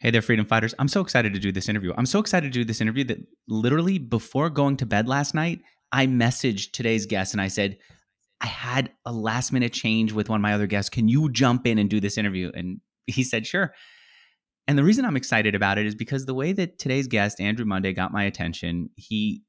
Hey there, freedom fighters. I'm so excited to do this interview. I'm so excited to do this interview that literally before going to bed last night, I messaged today's guest and I said, I had a last minute change with one of my other guests. Can you jump in and do this interview? And he said, sure. And the reason I'm excited about it is because the way that today's guest, Andrew Munday, got my attention, he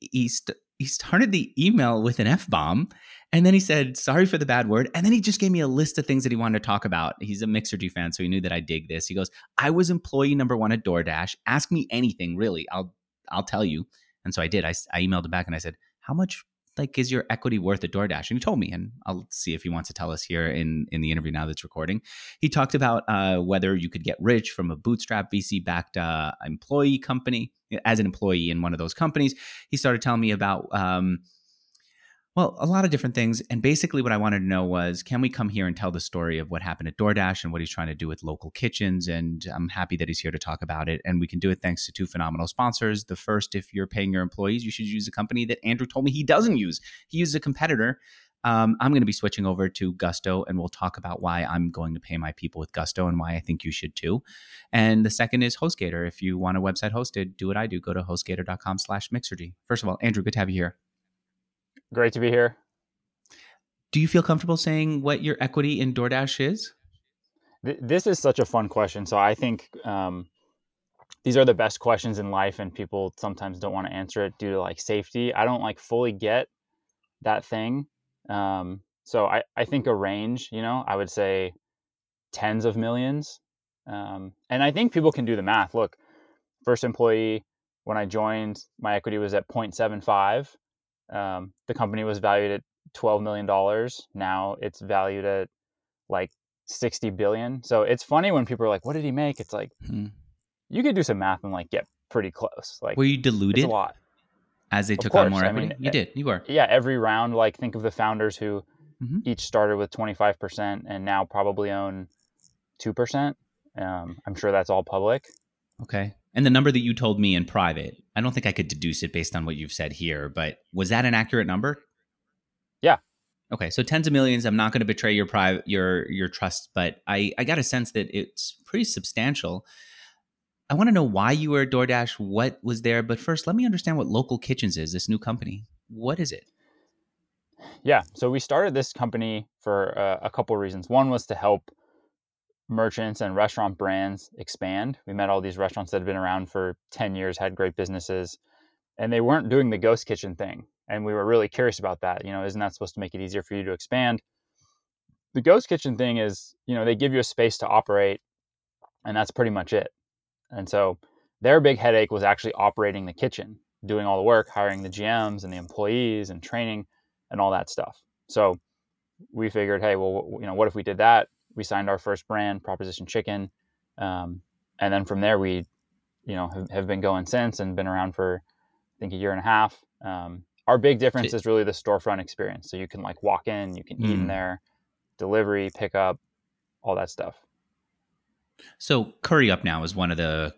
he st- he started the email with an F bomb and then he said, sorry for the bad word. And then he just gave me a list of things that he wanted to talk about. He's a Mixergy fan, so he knew that I dig this. He goes, I was employee number one at DoorDash. Ask me anything, really. I'll I'll tell you. And so I did. I, I emailed him back and I said, How much like is your equity worth at DoorDash? And he told me, and I'll see if he wants to tell us here in in the interview now that's recording. He talked about uh, whether you could get rich from a bootstrap VC backed uh, employee company as an employee in one of those companies. He started telling me about. Um, well, a lot of different things. And basically, what I wanted to know was can we come here and tell the story of what happened at DoorDash and what he's trying to do with local kitchens? And I'm happy that he's here to talk about it. And we can do it thanks to two phenomenal sponsors. The first, if you're paying your employees, you should use a company that Andrew told me he doesn't use. He uses a competitor. Um, I'm going to be switching over to Gusto, and we'll talk about why I'm going to pay my people with Gusto and why I think you should too. And the second is HostGator. If you want a website hosted, do what I do. Go to HostGator.com slash Mixergy. First of all, Andrew, good to have you here. Great to be here. Do you feel comfortable saying what your equity in DoorDash is? This is such a fun question. So I think um, these are the best questions in life, and people sometimes don't want to answer it due to like safety. I don't like fully get that thing. Um, so I, I think a range, you know, I would say tens of millions. Um, and I think people can do the math. Look, first employee, when I joined, my equity was at 0.75. Um, the company was valued at twelve million dollars. Now it's valued at like sixty billion. So it's funny when people are like, "What did he make?" It's like hmm. you could do some math and like get pretty close. Like, were you diluted a lot as they took on more equity? I mean, you did. You were. Yeah, every round. Like, think of the founders who mm-hmm. each started with twenty five percent and now probably own two percent. Um, I'm sure that's all public. Okay. And the number that you told me in private, I don't think I could deduce it based on what you've said here, but was that an accurate number? Yeah. Okay, so tens of millions. I'm not going to betray your private your your trust, but I I got a sense that it's pretty substantial. I want to know why you were at DoorDash, what was there, but first, let me understand what Local Kitchens is. This new company, what is it? Yeah, so we started this company for uh, a couple of reasons. One was to help merchants and restaurant brands expand. We met all these restaurants that had been around for 10 years, had great businesses, and they weren't doing the ghost kitchen thing. And we were really curious about that. You know, isn't that supposed to make it easier for you to expand? The ghost kitchen thing is, you know, they give you a space to operate, and that's pretty much it. And so their big headache was actually operating the kitchen, doing all the work, hiring the GMs and the employees and training and all that stuff. So we figured, hey, well, you know, what if we did that? We signed our first brand, Proposition Chicken, um, and then from there we, you know, have, have, been going since and been around for I think a year and a half. Um, our big difference is really the storefront experience. So you can like walk in, you can eat in mm. there, delivery, pickup, all that stuff. So Curry Up Now is one of the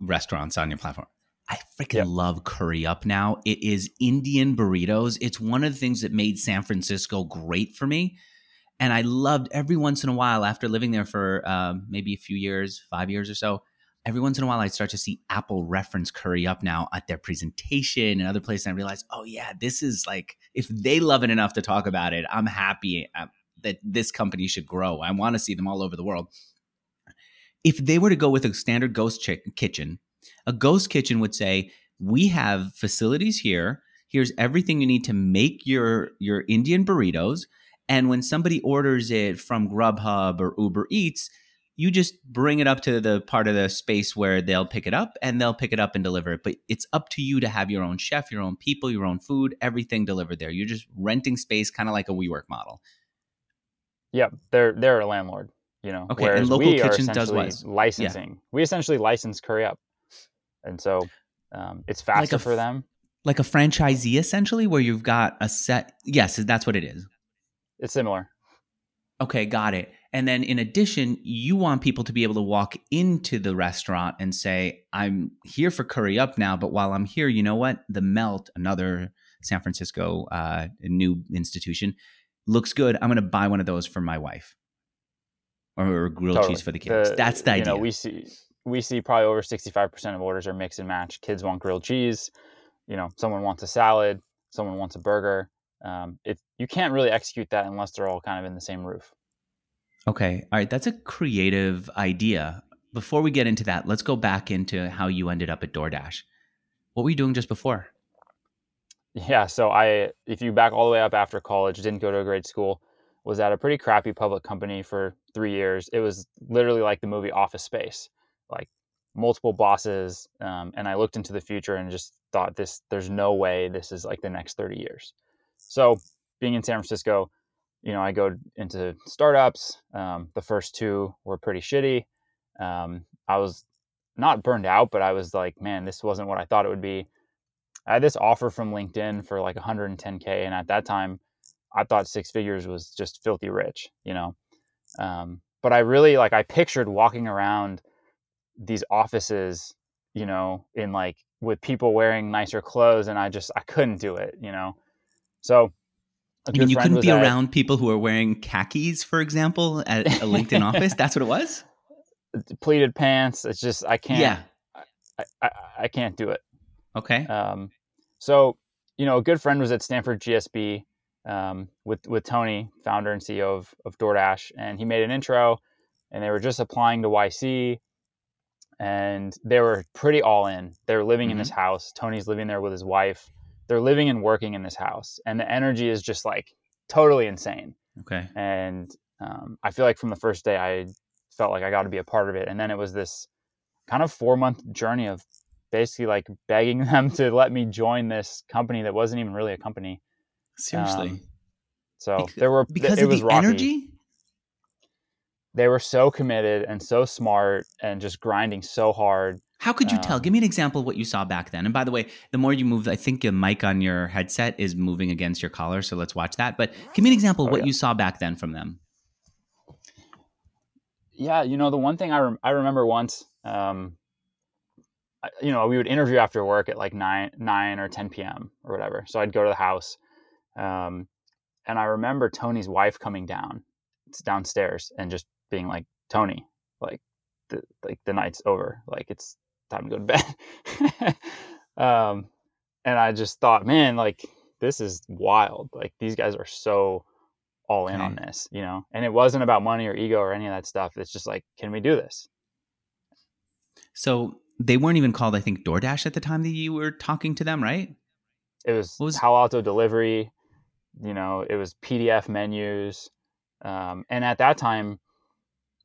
restaurants on your platform. I freaking yep. love Curry Up Now. It is Indian burritos. It's one of the things that made San Francisco great for me and I loved every once in a while after living there for um, maybe a few years, five years or so. Every once in a while, I start to see Apple reference Curry Up now at their presentation and other places. And I realize, oh yeah, this is like if they love it enough to talk about it, I'm happy uh, that this company should grow. I want to see them all over the world. If they were to go with a standard ghost ch- kitchen, a ghost kitchen would say, "We have facilities here. Here's everything you need to make your your Indian burritos." And when somebody orders it from Grubhub or Uber Eats, you just bring it up to the part of the space where they'll pick it up and they'll pick it up and deliver it. But it's up to you to have your own chef, your own people, your own food, everything delivered there. You're just renting space, kind of like a WeWork model. Yep, they're they're a landlord, you know. Okay, and local kitchen does what? Licensing. Yeah. We essentially license Curry Up, and so um, it's faster like a, for them. Like a franchisee, essentially, where you've got a set. Yes, that's what it is. It's similar. Okay, got it. And then in addition, you want people to be able to walk into the restaurant and say, I'm here for Curry Up now, but while I'm here, you know what? The Melt, another San Francisco uh, new institution, looks good. I'm going to buy one of those for my wife or, or grilled totally. cheese for the kids. The, That's the idea. Know, we see we see probably over 65% of orders are mix and match. Kids want grilled cheese, you know, someone wants a salad, someone wants a burger. Um, it you can't really execute that unless they're all kind of in the same roof. Okay. All right. That's a creative idea. Before we get into that, let's go back into how you ended up at DoorDash. What were you doing just before? Yeah. So I, if you back all the way up after college, didn't go to a great school, was at a pretty crappy public company for three years. It was literally like the movie Office Space, like multiple bosses. Um, and I looked into the future and just thought this, there's no way this is like the next 30 years. So being in San Francisco, you know, I go into startups. Um, the first two were pretty shitty. Um, I was not burned out, but I was like, man, this wasn't what I thought it would be. I had this offer from LinkedIn for like 110k, and at that time, I thought six figures was just filthy rich, you know. Um, but I really like I pictured walking around these offices, you know, in like with people wearing nicer clothes, and I just I couldn't do it, you know. So you mean you couldn't be at, around people who are wearing khakis, for example, at a LinkedIn office? That's what it was. Pleated pants. It's just I can't. Yeah. I, I, I can't do it. Okay. Um, so you know, a good friend was at Stanford GSB um, with with Tony, founder and CEO of of DoorDash, and he made an intro, and they were just applying to YC, and they were pretty all in. They were living mm-hmm. in this house. Tony's living there with his wife they're living and working in this house, and the energy is just like totally insane. Okay. And um, I feel like from the first day, I felt like I got to be a part of it, and then it was this kind of four month journey of basically like begging them to let me join this company that wasn't even really a company. Seriously. Um, so because, there were because it was the rocky. energy. They were so committed and so smart and just grinding so hard how could you um, tell? Give me an example of what you saw back then. And by the way, the more you move, I think your mic on your headset is moving against your collar. So let's watch that. But give me an example of oh, what yeah. you saw back then from them. Yeah, you know, the one thing I, rem- I remember once, um, I, you know, we would interview after work at like 9, 9 or 10 p.m. or whatever. So I'd go to the house. Um, and I remember Tony's wife coming down, it's downstairs, and just being like, Tony, like, the, like the night's over. Like it's time to go to bed. um, and I just thought, man, like this is wild. Like these guys are so all in okay. on this, you know. And it wasn't about money or ego or any of that stuff. It's just like, can we do this? So they weren't even called, I think, DoorDash at the time that you were talking to them, right? It was, was... Palo Alto Delivery. You know, it was PDF menus. Um, and at that time,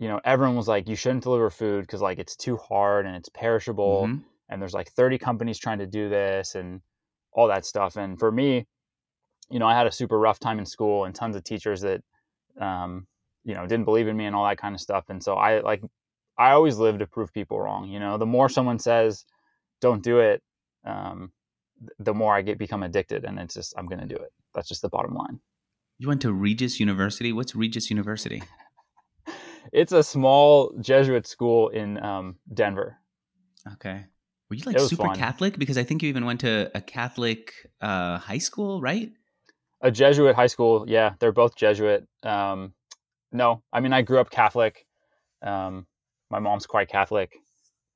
you know, everyone was like, you shouldn't deliver food because like it's too hard and it's perishable. Mm-hmm. And there's like 30 companies trying to do this and all that stuff. And for me, you know, I had a super rough time in school and tons of teachers that, um, you know, didn't believe in me and all that kind of stuff. And so I like, I always live to prove people wrong. You know, the more someone says, don't do it, um, the more I get become addicted. And it's just, I'm going to do it. That's just the bottom line. You went to Regis University. What's Regis University? It's a small Jesuit school in um, Denver. Okay. Were you like super fun. Catholic? Because I think you even went to a Catholic uh, high school, right? A Jesuit high school. Yeah, they're both Jesuit. Um, no, I mean I grew up Catholic. Um, my mom's quite Catholic,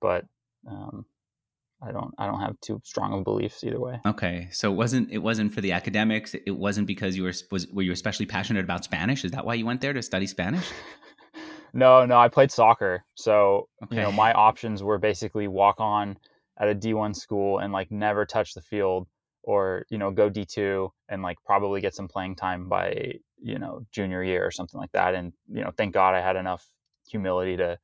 but um, I don't I don't have too strong of beliefs either way. Okay, so it wasn't it wasn't for the academics. It wasn't because you were was were you especially passionate about Spanish? Is that why you went there to study Spanish? No, no, I played soccer. So, okay. you know, my options were basically walk on at a D1 school and like never touch the field or, you know, go D2 and like probably get some playing time by, you know, junior year or something like that. And, you know, thank God I had enough humility to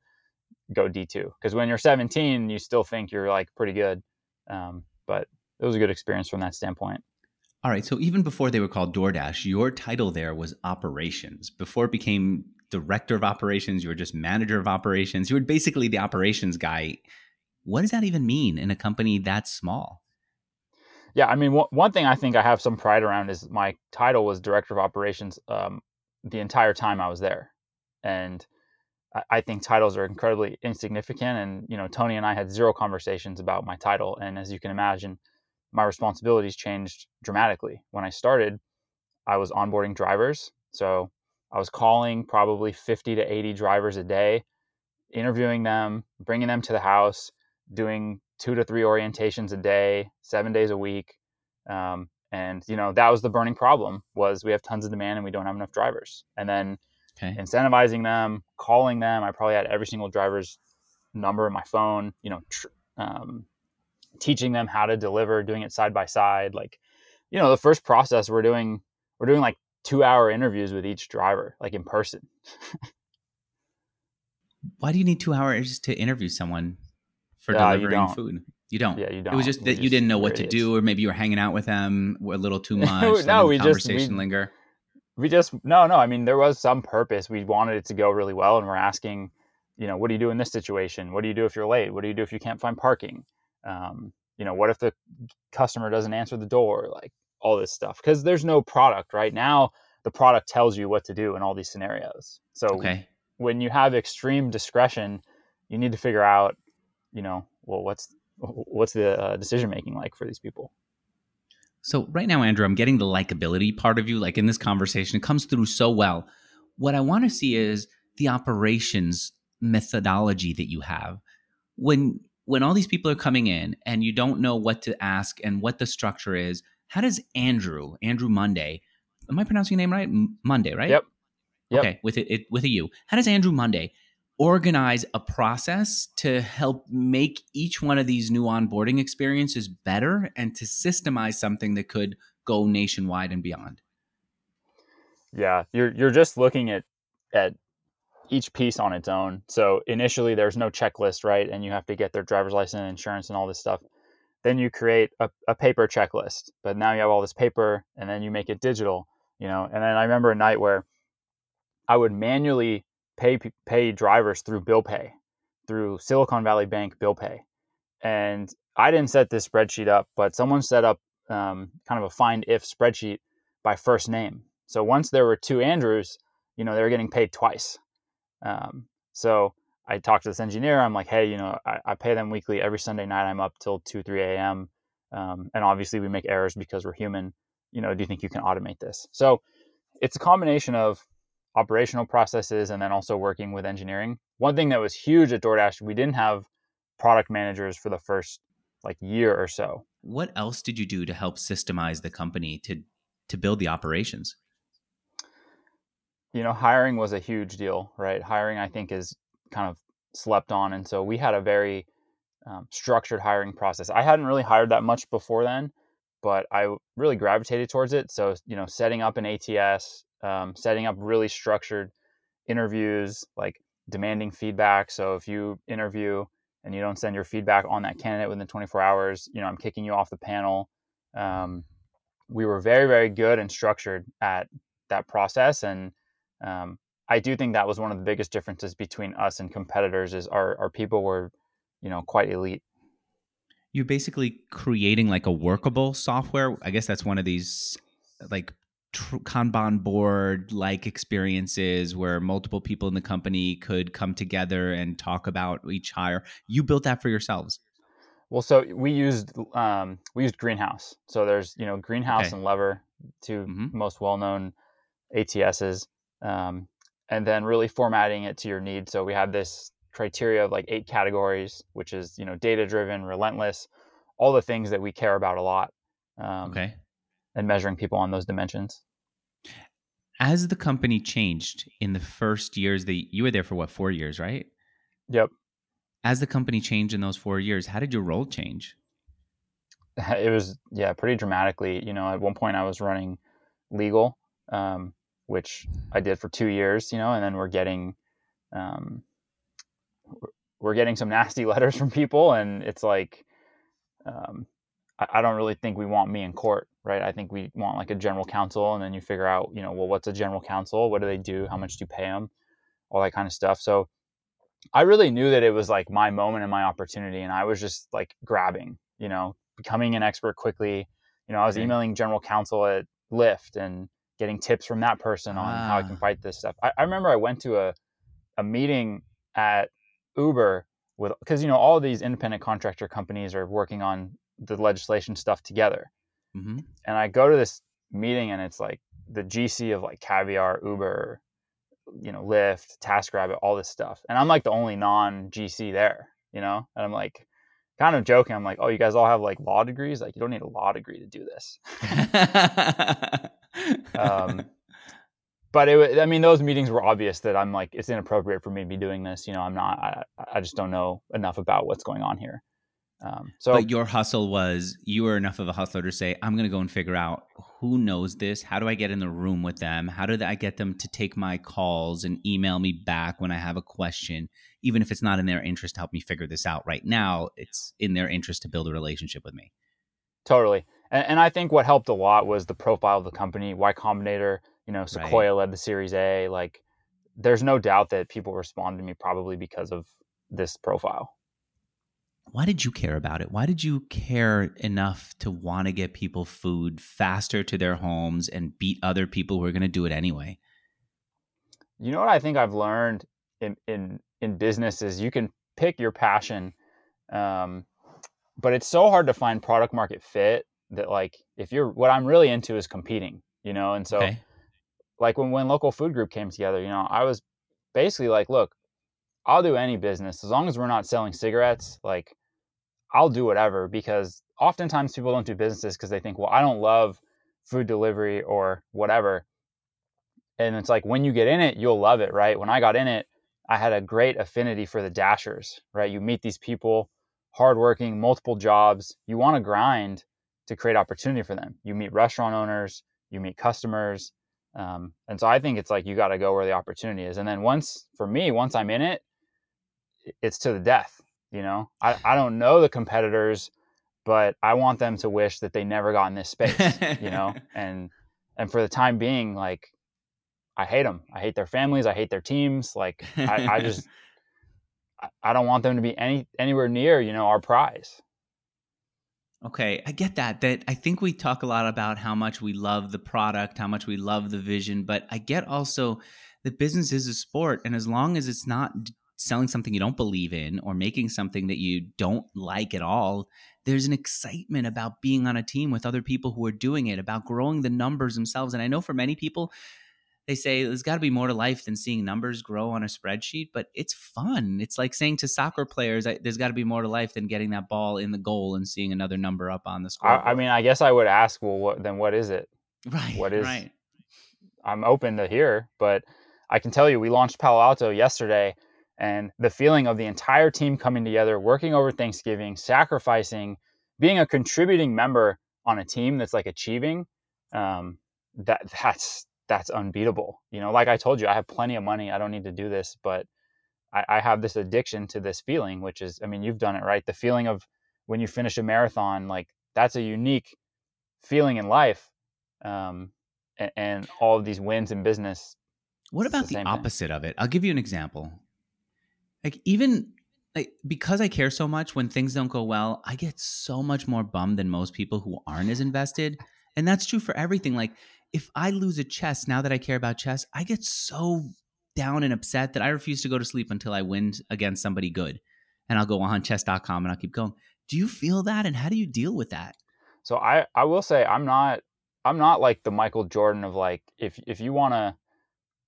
go D2 because when you're 17, you still think you're like pretty good. Um, but it was a good experience from that standpoint. All right. So even before they were called DoorDash, your title there was operations. Before it became director of operations, you were just manager of operations. You were basically the operations guy. What does that even mean in a company that small? Yeah, I mean, one thing I think I have some pride around is my title was director of operations um, the entire time I was there, and I, I think titles are incredibly insignificant. And you know, Tony and I had zero conversations about my title, and as you can imagine, my responsibilities changed dramatically. When I started, I was onboarding drivers, so I was calling probably 50 to 80 drivers a day. interviewing them, bringing them to the house, doing two to three orientations a day, seven days a week. Um, and you know that was the burning problem was we have tons of demand and we don't have enough drivers. And then okay. incentivizing them, calling them. I probably had every single driver's number in my phone. You know, tr- um, teaching them how to deliver, doing it side by side. Like, you know, the first process we're doing we're doing like two hour interviews with each driver, like in person. Why do you need two hours to interview someone for uh, delivering food? You don't. Yeah, you don't. It was just that you didn't know what to do, or maybe you were hanging out with them a little too much. no, we conversation just we, linger. We just no, no. I mean, there was some purpose. We wanted it to go really well, and we're asking, you know, what do you do in this situation? What do you do if you're late? What do you do if you can't find parking? Um, you know, what if the customer doesn't answer the door? Like all this stuff, because there's no product right now. The product tells you what to do in all these scenarios. So okay. when you have extreme discretion, you need to figure out, you know, well, what's what's the uh, decision making like for these people? So right now, Andrew, I'm getting the likability part of you. Like in this conversation, it comes through so well. What I want to see is the operations methodology that you have. When when all these people are coming in and you don't know what to ask and what the structure is, how does Andrew, Andrew Munday, am I pronouncing your name right? Munday, right? Yep. yep. Okay, with it, it with a U. How does Andrew Munday organize a process to help make each one of these new onboarding experiences better and to systemize something that could go nationwide and beyond yeah you're you're just looking at at each piece on its own so initially there's no checklist right and you have to get their driver's license and insurance and all this stuff then you create a, a paper checklist but now you have all this paper and then you make it digital you know and then i remember a night where i would manually pay pay drivers through bill pay, through Silicon Valley Bank bill pay. And I didn't set this spreadsheet up, but someone set up um, kind of a find if spreadsheet by first name. So once there were two Andrews, you know, they were getting paid twice. Um, so I talked to this engineer. I'm like, hey, you know, I, I, pay them weekly. Every Sunday night, I'm up till 2, 3 a.m. Um, and obviously, we make errors because we're human. You know, do you think you can automate this? So it's a combination of operational processes and then also working with engineering. One thing that was huge at DoorDash, we didn't have product managers for the first like year or so. What else did you do to help systemize the company to to build the operations? You know, hiring was a huge deal, right? Hiring, I think, is kind of slept on, and so we had a very um, structured hiring process. I hadn't really hired that much before then, but I really gravitated towards it. So, you know, setting up an ATS, um, setting up really structured interviews, like demanding feedback. So if you interview and you don't send your feedback on that candidate within 24 hours, you know, I'm kicking you off the panel. Um, we were very, very good and structured at that process. And um, I do think that was one of the biggest differences between us and competitors is our, our people were, you know, quite elite. You're basically creating like a workable software. I guess that's one of these like tr- Kanban board like experiences where multiple people in the company could come together and talk about each hire. You built that for yourselves. Well, so we used um, we used Greenhouse. So there's you know Greenhouse okay. and Lever, 2 mm-hmm. most well known ATSs, um, and then really formatting it to your needs. So we have this criteria of like eight categories, which is you know data driven, relentless, all the things that we care about a lot. Um, okay and measuring people on those dimensions. As the company changed in the first years that you were there for what, four years, right? Yep. As the company changed in those four years, how did your role change? It was, yeah, pretty dramatically. You know, at one point I was running legal, um, which I did for two years, you know, and then we're getting, um, we're getting some nasty letters from people, and it's like, um, I, I don't really think we want me in court, right? I think we want like a general counsel, and then you figure out, you know, well, what's a general counsel? What do they do? How much do you pay them? All that kind of stuff. So I really knew that it was like my moment and my opportunity, and I was just like grabbing, you know, becoming an expert quickly. You know, I was emailing general counsel at Lyft and getting tips from that person on ah. how I can ah. fight this stuff. I, I remember I went to a a meeting at Uber with because you know all these independent contractor companies are working on the legislation stuff together. Mm-hmm. And I go to this meeting and it's like the GC of like Caviar, Uber, you know, Lyft, TaskRabbit, all this stuff. And I'm like the only non GC there, you know? And I'm like, kind of joking. I'm like, oh, you guys all have like law degrees? Like, you don't need a law degree to do this. um, but it, I mean, those meetings were obvious that I'm like, it's inappropriate for me to be doing this. You know, I'm not, I, I just don't know enough about what's going on here. Um, so, but your hustle was you were enough of a hustler to say, I'm going to go and figure out who knows this. How do I get in the room with them? How do I get them to take my calls and email me back when I have a question, even if it's not in their interest to help me figure this out right now? It's in their interest to build a relationship with me. Totally, and, and I think what helped a lot was the profile of the company. Y Combinator, you know, Sequoia right. led the Series A. Like, there's no doubt that people responded to me probably because of this profile why did you care about it? Why did you care enough to want to get people food faster to their homes and beat other people who are going to do it anyway? You know what I think I've learned in in in business is you can pick your passion, um, but it's so hard to find product market fit that like if you're what I'm really into is competing, you know, and so okay. like when when local food group came together, you know, I was basically like, look, I'll do any business as long as we're not selling cigarettes. Like, I'll do whatever because oftentimes people don't do businesses because they think, well, I don't love food delivery or whatever. And it's like when you get in it, you'll love it, right? When I got in it, I had a great affinity for the dashers, right? You meet these people, hardworking, multiple jobs. You want to grind to create opportunity for them. You meet restaurant owners, you meet customers. Um, and so I think it's like you got to go where the opportunity is. And then once, for me, once I'm in it, it's to the death. You know, I, I don't know the competitors, but I want them to wish that they never got in this space. you know, and and for the time being, like I hate them. I hate their families. I hate their teams. Like I, I just I don't want them to be any anywhere near you know our prize. Okay, I get that. That I think we talk a lot about how much we love the product, how much we love the vision, but I get also that business is a sport, and as long as it's not selling something you don't believe in or making something that you don't like at all, there's an excitement about being on a team with other people who are doing it, about growing the numbers themselves. And I know for many people, they say there's got to be more to life than seeing numbers grow on a spreadsheet, but it's fun. It's like saying to soccer players, there's got to be more to life than getting that ball in the goal and seeing another number up on the score. I, I, mean, I guess I would ask, well, what, then what is it? Right. What is? Right. I'm open to hear, but I can tell you, we launched Palo Alto yesterday and the feeling of the entire team coming together, working over Thanksgiving, sacrificing, being a contributing member on a team that's like achieving, um, that that's that's unbeatable. You know, like I told you, I have plenty of money. I don't need to do this, but I, I have this addiction to this feeling, which is, I mean, you've done it right. The feeling of when you finish a marathon, like that's a unique feeling in life. Um, and, and all of these wins in business. What about the, the opposite thing. of it? I'll give you an example like even like because I care so much when things don't go well, I get so much more bummed than most people who aren't as invested. And that's true for everything. Like if I lose a chess now that I care about chess, I get so down and upset that I refuse to go to sleep until I win against somebody good. And I'll go on chess.com and I'll keep going. Do you feel that and how do you deal with that? So I I will say I'm not I'm not like the Michael Jordan of like if if you want to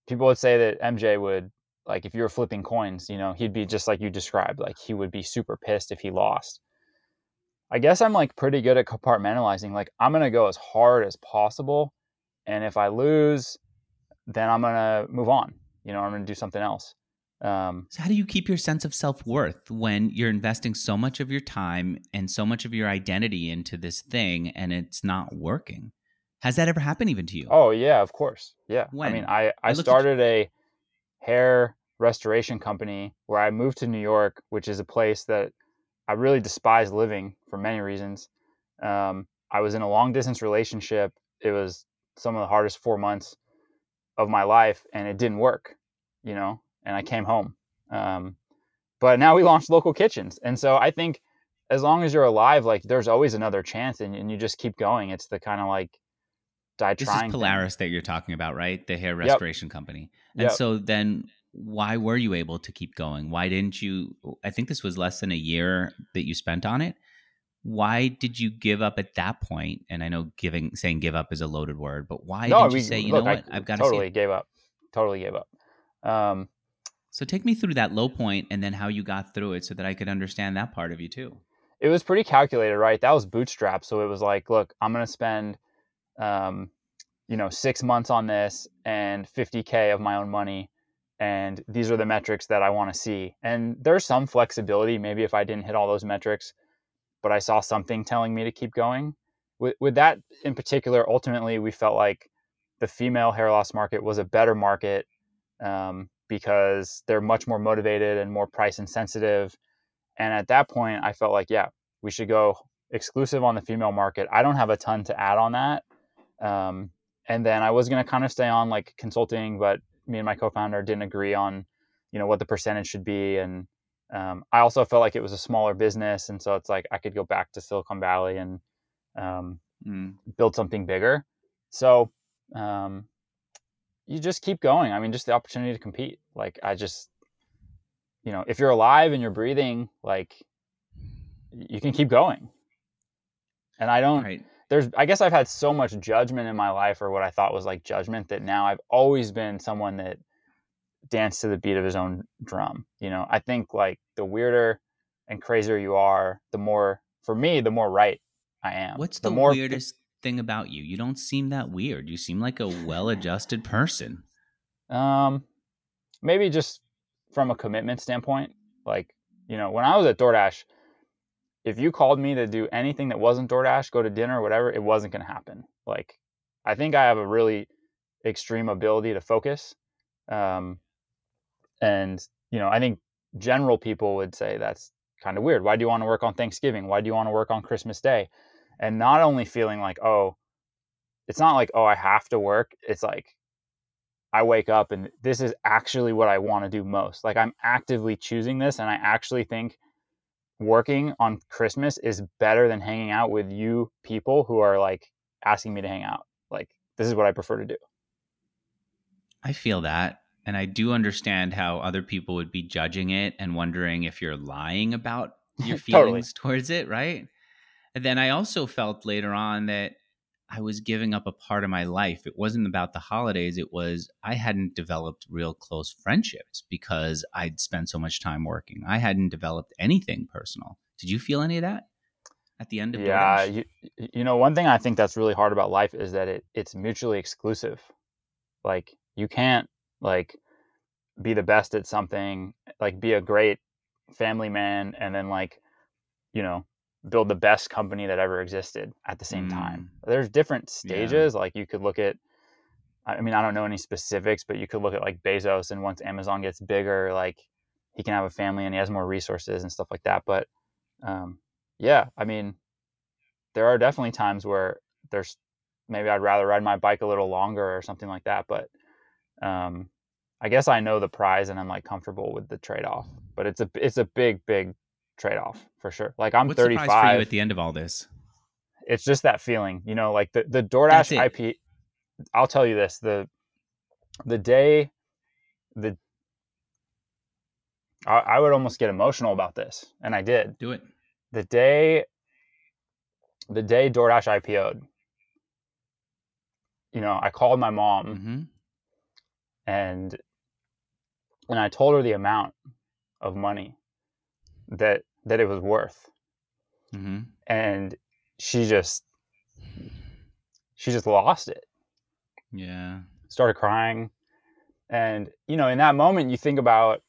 people would say that MJ would like if you were flipping coins, you know, he'd be just like you described, like he would be super pissed if he lost. I guess I'm like pretty good at compartmentalizing. Like I'm going to go as hard as possible. And if I lose, then I'm going to move on. You know, I'm going to do something else. Um, so how do you keep your sense of self-worth when you're investing so much of your time and so much of your identity into this thing and it's not working? Has that ever happened even to you? Oh yeah, of course. Yeah. When? I mean, I, I, I started a, hair restoration company where I moved to New York, which is a place that I really despise living for many reasons. Um, I was in a long distance relationship. It was some of the hardest four months of my life, and it didn't work, you know, and I came home. Um, but now we launched local kitchens. And so I think as long as you're alive, like there's always another chance and, and you just keep going. It's the kind of like die this trying. This is Polaris thing. that you're talking about, right? The hair restoration yep. company. And yep. so then why were you able to keep going? Why didn't you? I think this was less than a year that you spent on it. Why did you give up at that point? And I know giving saying give up is a loaded word, but why no, did you say, you look, know what, I, I've got to totally gave up. Totally gave up. Um, so take me through that low point and then how you got through it so that I could understand that part of you too. It was pretty calculated, right? That was bootstrap. So it was like, look, I'm going to spend, um, you know, six months on this and 50K of my own money. And these are the metrics that I want to see. And there's some flexibility. Maybe if I didn't hit all those metrics, but I saw something telling me to keep going. With, with that in particular, ultimately, we felt like the female hair loss market was a better market um, because they're much more motivated and more price insensitive. And at that point, I felt like, yeah, we should go exclusive on the female market. I don't have a ton to add on that. Um, and then I was going to kind of stay on like consulting, but me and my co-founder didn't agree on, you know, what the percentage should be. And um, I also felt like it was a smaller business, and so it's like I could go back to Silicon Valley and um, mm. build something bigger. So um, you just keep going. I mean, just the opportunity to compete. Like I just, you know, if you're alive and you're breathing, like you can keep going. And I don't. Right. There's, I guess I've had so much judgment in my life, or what I thought was like judgment, that now I've always been someone that danced to the beat of his own drum. You know, I think like the weirder and crazier you are, the more, for me, the more right I am. What's the, the more weirdest thing about you? You don't seem that weird. You seem like a well-adjusted person. Um, maybe just from a commitment standpoint. Like, you know, when I was at DoorDash, if you called me to do anything that wasn't DoorDash, go to dinner, or whatever, it wasn't going to happen. Like, I think I have a really extreme ability to focus. Um, and, you know, I think general people would say that's kind of weird. Why do you want to work on Thanksgiving? Why do you want to work on Christmas Day? and not only feeling like oh it's not like oh i have to work it's like i wake up and this is actually what i want to do most like i'm actively choosing this and i actually think working on christmas is better than hanging out with you people who are like asking me to hang out like this is what i prefer to do i feel that and i do understand how other people would be judging it and wondering if you're lying about your feelings totally. towards it right and then I also felt later on that I was giving up a part of my life. It wasn't about the holidays. It was I hadn't developed real close friendships because I'd spent so much time working. I hadn't developed anything personal. Did you feel any of that at the end of Yeah, you, you know, one thing I think that's really hard about life is that it it's mutually exclusive. Like you can't like be the best at something, like be a great family man and then like you know build the best company that ever existed at the same mm. time. There's different stages. Yeah. Like you could look at, I mean, I don't know any specifics, but you could look at like Bezos, and once Amazon gets bigger, like he can have a family and he has more resources and stuff like that. But um, yeah, I mean, there are definitely times where there's maybe I'd rather ride my bike a little longer or something like that. But um, I guess I know the prize and I'm like comfortable with the trade off. But it's a it's a big big trade off for sure. Like I'm What's 35. for you at the end of all this? It's just that feeling, you know, like the the DoorDash IP. I'll tell you this: the the day the I, I would almost get emotional about this, and I did. Do it. The day the day DoorDash IPO'd, you know, I called my mom mm-hmm. and and I told her the amount of money that that it was worth. Mm-hmm. and she just she just lost it. Yeah. Started crying. And you know in that moment you think about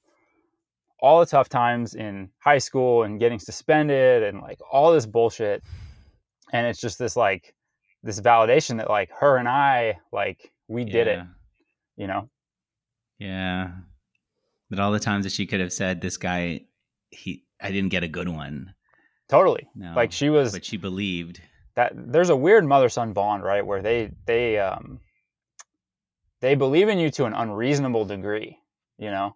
all the tough times in high school and getting suspended and like all this bullshit. And it's just this like this validation that like her and i like we yeah. did it you know? Yeah but all the times that she could have said this guy he I didn't get a good one. Totally. No, like she was, but she believed that there's a weird mother son bond, right? Where they they um they believe in you to an unreasonable degree, you know.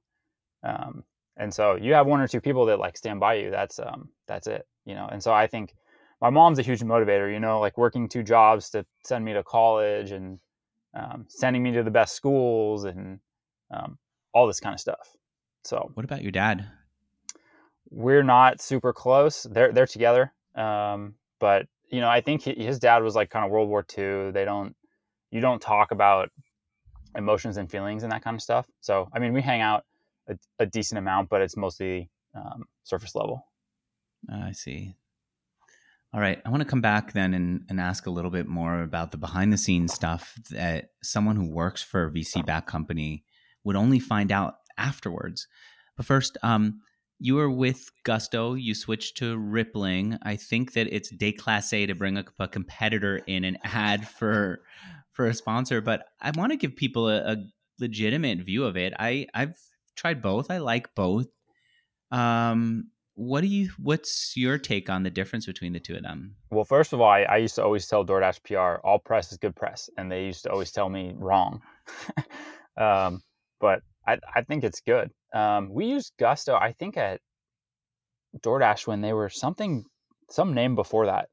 Um, and so you have one or two people that like stand by you. That's um that's it, you know. And so I think my mom's a huge motivator, you know, like working two jobs to send me to college and um, sending me to the best schools and um, all this kind of stuff. So, what about your dad? we're not super close. They're they're together, um, but you know, I think he, his dad was like kind of World War II. They don't you don't talk about emotions and feelings and that kind of stuff. So, I mean, we hang out a, a decent amount, but it's mostly um, surface level. I see. All right. I want to come back then and, and ask a little bit more about the behind the scenes stuff that someone who works for a VC backed company would only find out afterwards. But first, um, you were with Gusto. You switched to Rippling. I think that it's déclassé to bring a, a competitor in an ad for for a sponsor, but I want to give people a, a legitimate view of it. I I've tried both. I like both. Um, what do you? What's your take on the difference between the two of them? Well, first of all, I, I used to always tell DoorDash PR, all press is good press, and they used to always tell me wrong. um, but I, I think it's good. Um, we used Gusto, I think at DoorDash when they were something, some name before that.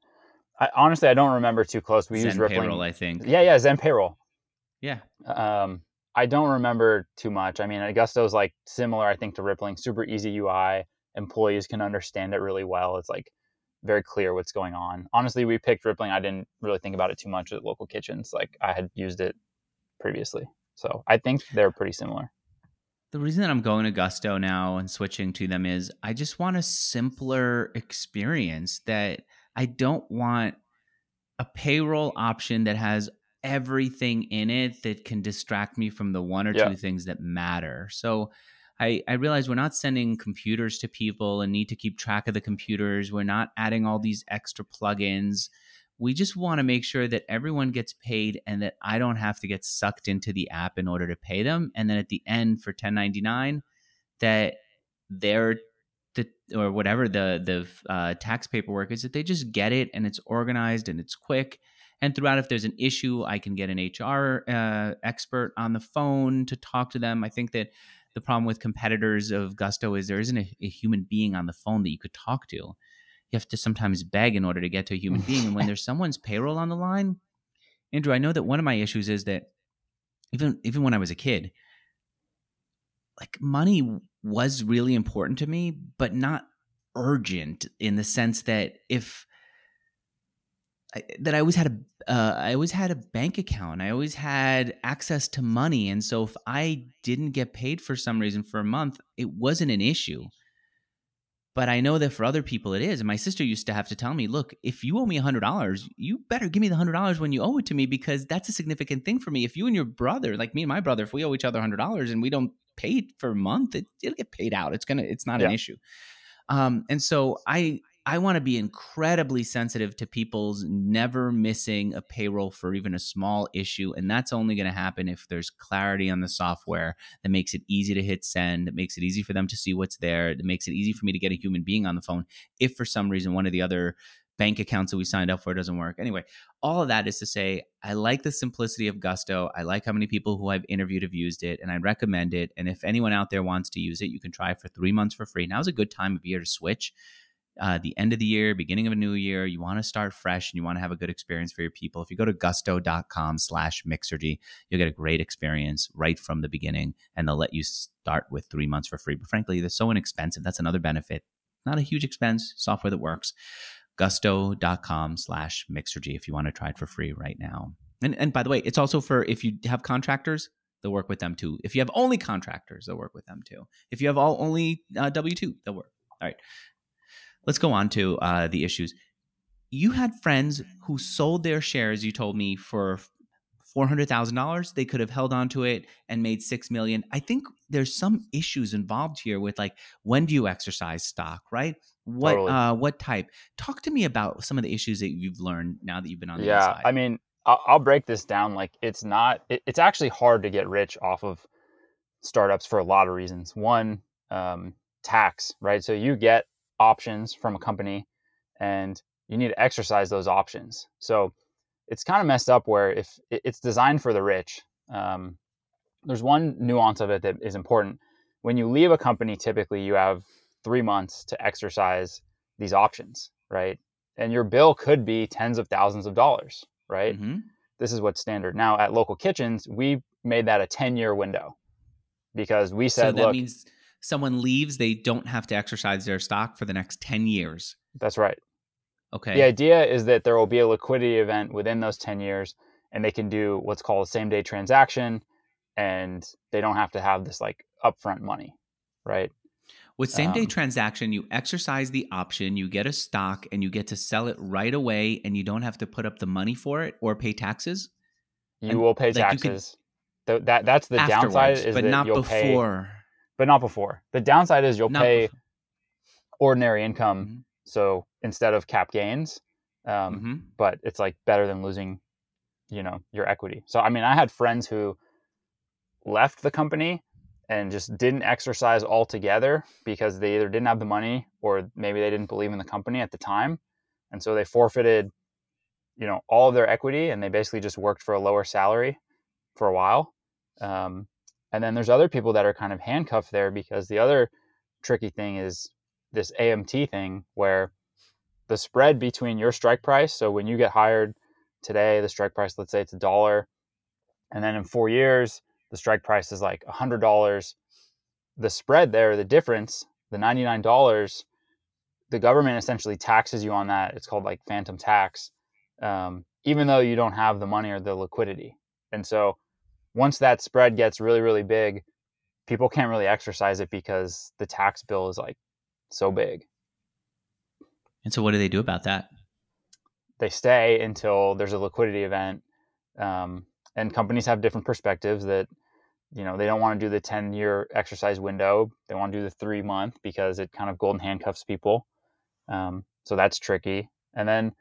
I, honestly, I don't remember too close. We Zen used Rippling. Payroll, I think. Yeah, yeah, Zen Payroll. Yeah. Um, I don't remember too much. I mean, Gusto's like similar, I think, to Rippling. Super easy UI. Employees can understand it really well. It's like very clear what's going on. Honestly, we picked Rippling. I didn't really think about it too much at local kitchens. Like I had used it previously. So I think they're pretty similar. The reason that I'm going to Gusto now and switching to them is I just want a simpler experience that I don't want a payroll option that has everything in it that can distract me from the one or Yeah. two things that matter. So I, I realize we're not sending computers to people and need to keep track of the computers. We're not adding all these extra plugins. We just want to make sure that everyone gets paid and that I don't have to get sucked into the app in order to pay them. And then at the end for 1099, that they're the or whatever the the uh, tax paperwork is that they just get it and it's organized and it's quick. And throughout, if there's an issue, I can get an HR uh, expert on the phone to talk to them. I think that the problem with competitors of Gusto is there isn't a, a human being on the phone that you could talk to. You have to sometimes beg in order to get to a human being. And when there's someone's payroll on the line, Andrew, I know that one of my issues is that even even when I was a kid, like money was really important to me, but not urgent in the sense that if I, that I always had a uh, I always had a bank account. I always had access to money, and so if I didn't get paid for some reason for a month, it wasn't an issue. But I know that for other people it is. And my sister used to have to tell me, "Look, if you owe me hundred dollars, you better give me the hundred dollars when you owe it to me because that's a significant thing for me. If you and your brother, like me and my brother, if we owe each other hundred dollars and we don't pay it for a month, it, it'll get paid out. It's gonna. It's not an issue. Um, and so I I want to be incredibly sensitive to people's never missing a payroll for even a small issue. And that's only going to happen if there's clarity on the software that makes it easy to hit send, that makes it easy for them to see what's there, that makes it easy for me to get a human being on the phone if for some reason one of the other bank accounts that we signed up for doesn't work. Anyway, all of that is to say, I like the simplicity of Gusto. I like how many people who I've interviewed have used it, and I recommend it. And if anyone out there wants to use it, you can try it for three months for free. Now's a good time of year to switch uh, the end of the year, beginning of a new year, you want to start fresh and you want to have a good experience for your people. If you go to gusto.com slash mixergy, you'll get a great experience right from the beginning and they'll let you start with three months for free. But frankly, they're so inexpensive. That's another benefit. Not a huge expense, software that works. Gusto.com slash mixergy if you want to try it for free right now. And, and by the way, it's also for if you have contractors, they'll work with them too. If you have only contractors, they'll work with them too. If you have all only uh, W 2, they'll work. All right let's go on to uh, the issues. You had friends who sold their shares. You told me for four hundred thousand dollars. They could have held on to it and made six million. I think there's some issues involved here with like when do you exercise stock, right? What Totally. uh, what type? Talk to me about some of the issues that you've learned now that you've been on the yeah inside. i mean I'll, break this down like it's not it, it's actually hard to get rich off of startups for a lot of reasons one um, tax right so you get options from a company and you need to exercise those options. So it's kind of messed up where if it's designed for the rich um, there's one nuance of it that is important. When you leave a company typically you have three months to exercise these options right? And your bill could be tens of thousands of dollars right? Mhm. this is what's standard. Now at local kitchens we made that a 10 year window because we So said that look means someone leaves, they don't have to exercise their stock for the next ten years. that's right Okay. the idea is that there will be a liquidity event within those 10 years and they can do what's called a same day transaction and they don't have to have this like upfront money, right? With same day Um, transaction, you exercise the option, you get a stock, and you get to sell it right away, and you don't have to put up the money for it or pay taxes You And, will pay like, taxes. Th- that that's the downside is but that not you'll pay, before. But not before. The downside is you'll Not pay bef- ordinary income, Mhm. so instead of cap gains, um, Mhm. but it's like better than losing, you know, your equity. So I mean, I had friends who left the company and just didn't exercise altogether because they either didn't have the money or maybe they didn't believe in the company at the time, and so they forfeited, you know, all of their equity and they basically just worked for a lower salary for a while. Um, and then there's other people that are kind of handcuffed there because the other tricky thing is this AMT thing where the spread between your strike price. So when you get hired today, the strike price, let's say it's a dollar, and then in four years, the strike price is like a hundred dollars. The spread there, the difference, the ninety-nine dollars, the government essentially taxes you on that. It's called like phantom tax, um, even though you don't have the money or the liquidity. And so once that spread gets really, really big, people can't really exercise it because the tax bill is like so big. And so, what do they do about that? they stay until there's a liquidity event. Um, and companies have different perspectives that, you know, they don't want to do the 10 year exercise window. They want to do the three month because it kind of golden handcuffs people. Um, so that's tricky. And then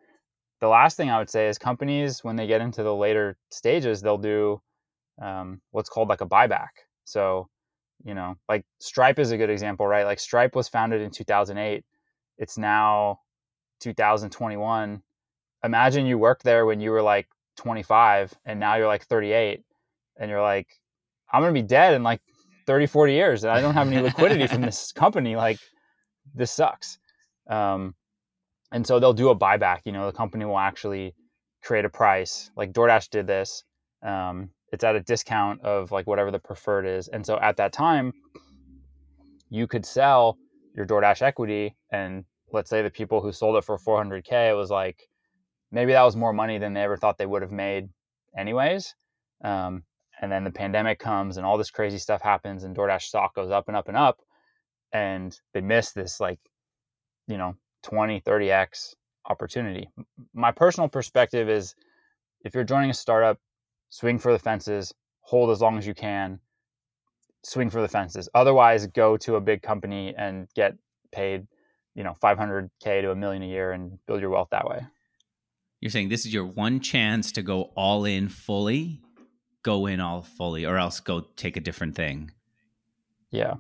the last thing I would say is companies, when they get into the later stages, they'll do um, what's called like a buyback. So, you know, like Stripe is a good example, right? Like Stripe was founded in 2008. It's now 2021 imagine you worked there when you were like 25 and now you're like 38 and you're like i'm going to be dead in like 30 40 years and i don't have any liquidity from this company like this sucks um, and so they'll do a buyback you know the company will actually create a price like doordash did this um, it's at a discount of like whatever the preferred is and so at that time you could sell your doordash equity and let's say the people who sold it for 400k it was like maybe that was more money than they ever thought they would have made anyways um, and then the pandemic comes and all this crazy stuff happens and DoorDash stock goes up and up and up and they miss this like you know 20 30x opportunity. My personal perspective is if you're joining a startup swing for the fences hold as long as you can swing for the fences. Otherwise go to a big company and get paid you know 500k to a million a year and build your wealth that way. You're saying this is your one chance to go all in fully, go in all fully, or else go take a different thing. yeah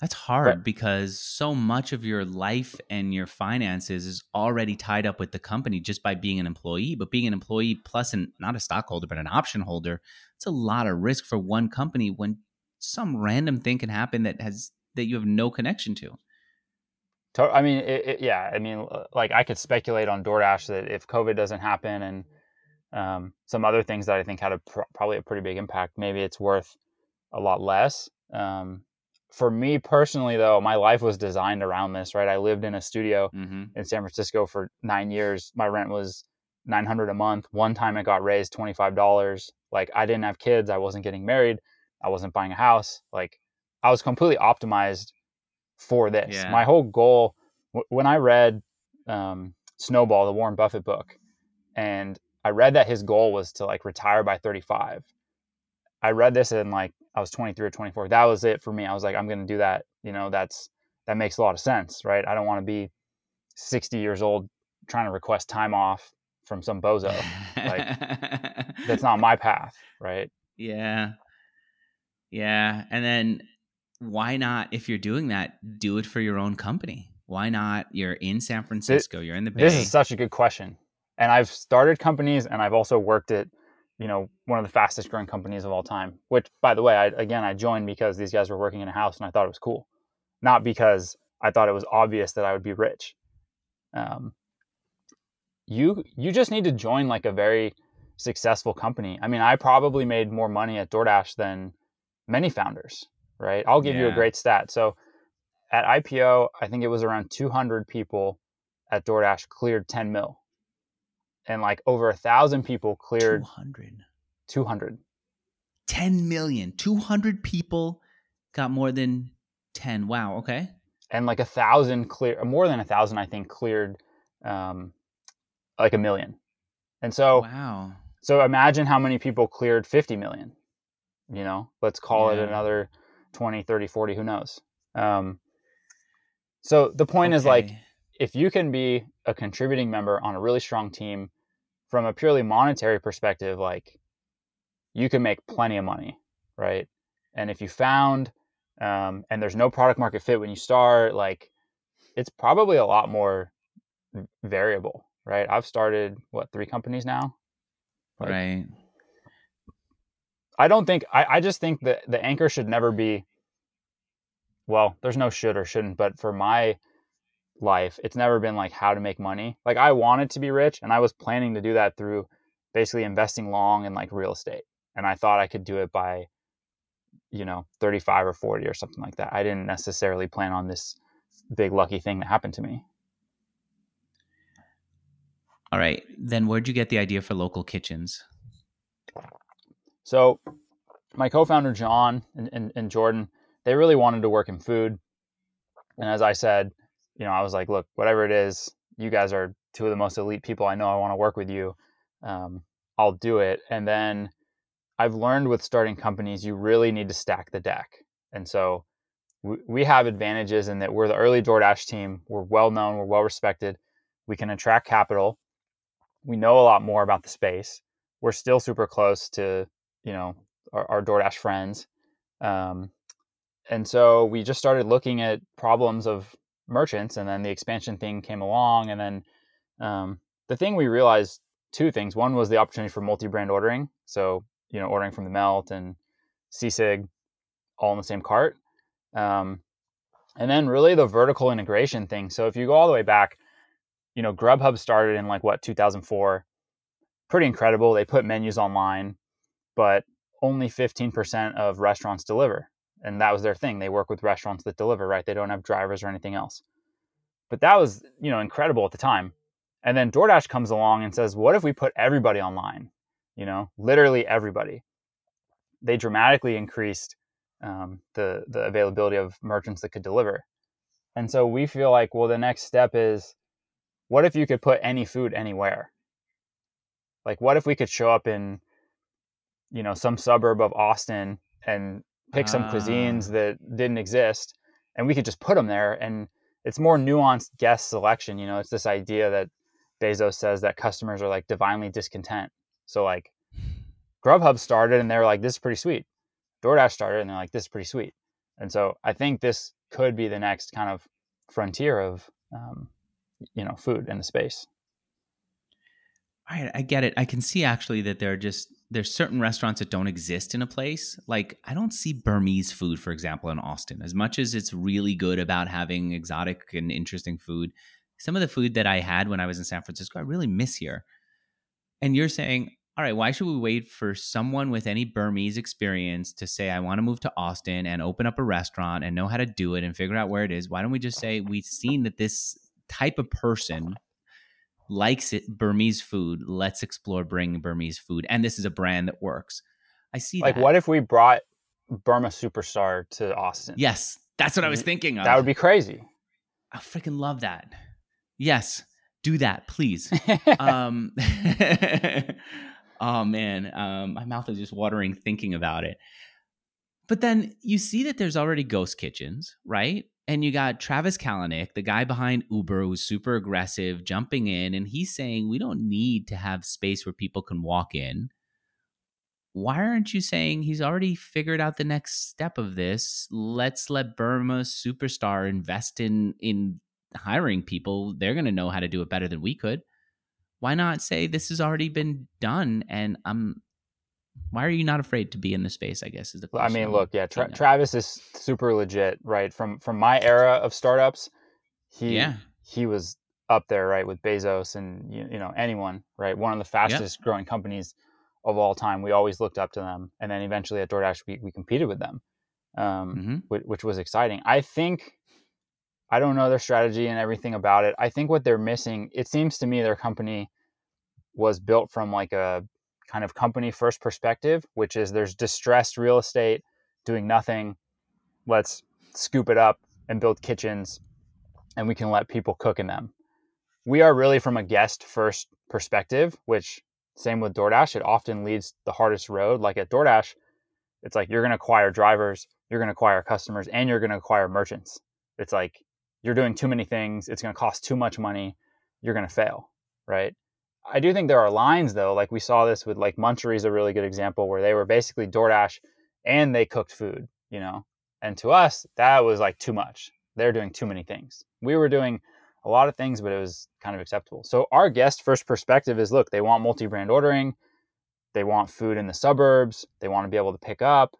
That's hard because so much of your life and your finances is already tied up with the company just by being an employee. But being an employee plus an not a stockholder, but an option holder, it's a lot of risk for one company when some random thing can happen that has that you have no connection to. To- I mean, it, it, yeah. I mean, uh, like I could speculate on DoorDash that if COVID doesn't happen and um, some other things that I think had a pr- probably a pretty big impact, maybe it's worth a lot less. Um, for me personally, though, my life was designed around this. Right, I lived in a studio Mm-hmm. in San Francisco for nine years. My rent was nine hundred a month. One time it got raised twenty five dollars. Like I didn't have kids. I wasn't getting married. I wasn't buying a house. Like I was completely optimized for this. Yeah. My whole goal w- when I read um, Snowball, the Warren Buffett book, and I read that his goal was to like retire by 35. I read this and like I was 23 or 24. That was it for me. I was like, I'm going to do that. You know, that's that makes a lot of sense, right? I don't want to be 60 years old trying to request time off from some bozo. Like That's not my path, right? Yeah. Yeah. And then why not, if you're doing that, do it for your own company? Why not? You're in San Francisco, you're in the Bay. This is such a good question. And I've started companies and I've also worked at, you know, one of the fastest growing companies of all time, which by the way, I, again, I joined because these guys were working in a house and I thought it was cool, not because I thought it was obvious that I would be rich. Um, you, you just need to join like a very successful company. I mean, I probably made more money at DoorDash than many founders, right? I'll give you a great stat. So at IPO, I think it was around 200 people at DoorDash cleared 10 mil, and like over a thousand people cleared 200. 200. 10 million. 200 people got more than 10. Wow. Okay. And like a thousand clear, more than a thousand, I think, cleared um, like a million. And so, wow. So imagine how many people cleared 50 million. You know, let's call Yeah. it another 20, 30, 40, who knows. Um, so the point is like, if you can be a contributing member on a really strong team from a purely monetary perspective, like you can make plenty of money, right? And if you found, um, and there's no product market fit when you start, like it's probably a lot more variable, right? I've started what three companies now. Like, right. I don't think I, I just think that the anchor should never be well, there's no should or shouldn't, but for my life, it's never been like how to make money. Like I wanted to be rich and I was planning to do that through basically investing long in like real estate. And I thought I could do it by you know, 35 or 40 or something like that. I didn't necessarily plan on this big lucky thing that happened to me. All right. Then where'd you get the idea for local kitchens? So, my co-founder John and, and, and Jordan, they really wanted to work in food, and as I said, you know, I was like, look, whatever it is, you guys are two of the most elite people I know. I want to work with you. Um, I'll do it. And then I've learned with starting companies, you really need to stack the deck. And so we, we have advantages in that we're the early DoorDash team. We're well known. We're well respected. We can attract capital. We know a lot more about the space. We're still super close to you know our, our DoorDash friends, um, and so we just started looking at problems of merchants, and then the expansion thing came along, and then um, the thing we realized two things. One was the opportunity for multi-brand ordering, so you know ordering from the Melt and Sisig all in the same cart, um, and then really the vertical integration thing. So if you go all the way back, you know Grubhub started in like what 2004 pretty incredible. They put menus online, but only 15% of restaurants deliver. And that was their thing. They work with restaurants that deliver, right? They don't have drivers or anything else. But that was, you know, incredible at the time. And then DoorDash comes along and says, "What if we put everybody online? You know, literally everybody." They dramatically increased um, the the availability of merchants that could deliver. And so we feel like, well, the next step is, what if you could put any food anywhere? Like, what if we could show up in, you know, some suburb of Austin and pick some Ah. cuisines that didn't exist, and we could just put them there, and it's more nuanced guest selection. You know, it's this idea that Bezos says that customers are like divinely discontent. So like, Grubhub started, and they're like, "This is pretty sweet." DoorDash started, and they're like, "This is pretty sweet." And so I think this could be the next kind of frontier of, um, you know, food in the space. All right, I get it. I can see actually that there are just there's certain restaurants that don't exist in a place. Like I don't see Burmese food, for example, in Austin. As much as it's really good about having exotic and interesting food, some of the food that I had when I was in San Francisco, I really miss here. And you're saying, all right, why should we wait for someone with any Burmese experience to say, I want to move to Austin and open up a restaurant and know how to do it and figure out where it is? Why don't we just say we've seen that this type of person likes it Burmese food. Let's explore bringing Burmese food, and this is a brand that works. I see. Like, that. what if we brought Burma Superstar to Austin? Yes, that's what I was thinking of. That would be crazy. I freaking love that. Yes, do that, please. um, oh man, um, my mouth is just watering thinking about it. But then you see that there's already ghost kitchens, right? And you got Travis Kalanick, the guy behind Uber, who's super aggressive, jumping in, and he's saying we don't need to have space where people can walk in. Why aren't you saying he's already figured out the next step of this? Let's let Burma Superstar invest in in hiring people. They're to know how to do it better than we could. Why not say this has already been done? And I'm. Why are you not afraid to be in the space? I guess is the I question. mean, I'm look, yeah, Tra- Travis is super legit, right? From from my era of startups, he Yeah. he was up there, right, with Bezos and you, you know anyone, right? One of the fastest growing companies of all time. We always looked up to them, and then eventually at DoorDash, we we competed with them, um, Mhm. which, which was exciting. I think. I don't know their strategy and everything about it. I think what they're missing, it seems to me their company was built from like a kind of company first perspective, which is there's distressed real estate doing nothing. Let's scoop it up and build kitchens and we can let people cook in them. We are really from a guest first perspective, which same with DoorDash, it often leads the hardest road. Like at DoorDash, it's like you're going to acquire drivers, you're going to acquire customers, and you're going to acquire merchants. It's like you're doing too many things, it's going to cost too much money, you're going to fail, right? I do think there are lines though, like we saw this with like Munchery is a really good example where they were basically DoorDash and they cooked food, you know. And to us, that was like too much. They're doing too many things. We were doing a lot of things, but it was kind of acceptable. So our guest first perspective is look, they want multi-brand ordering, they want food in the suburbs, they want to be able to pick up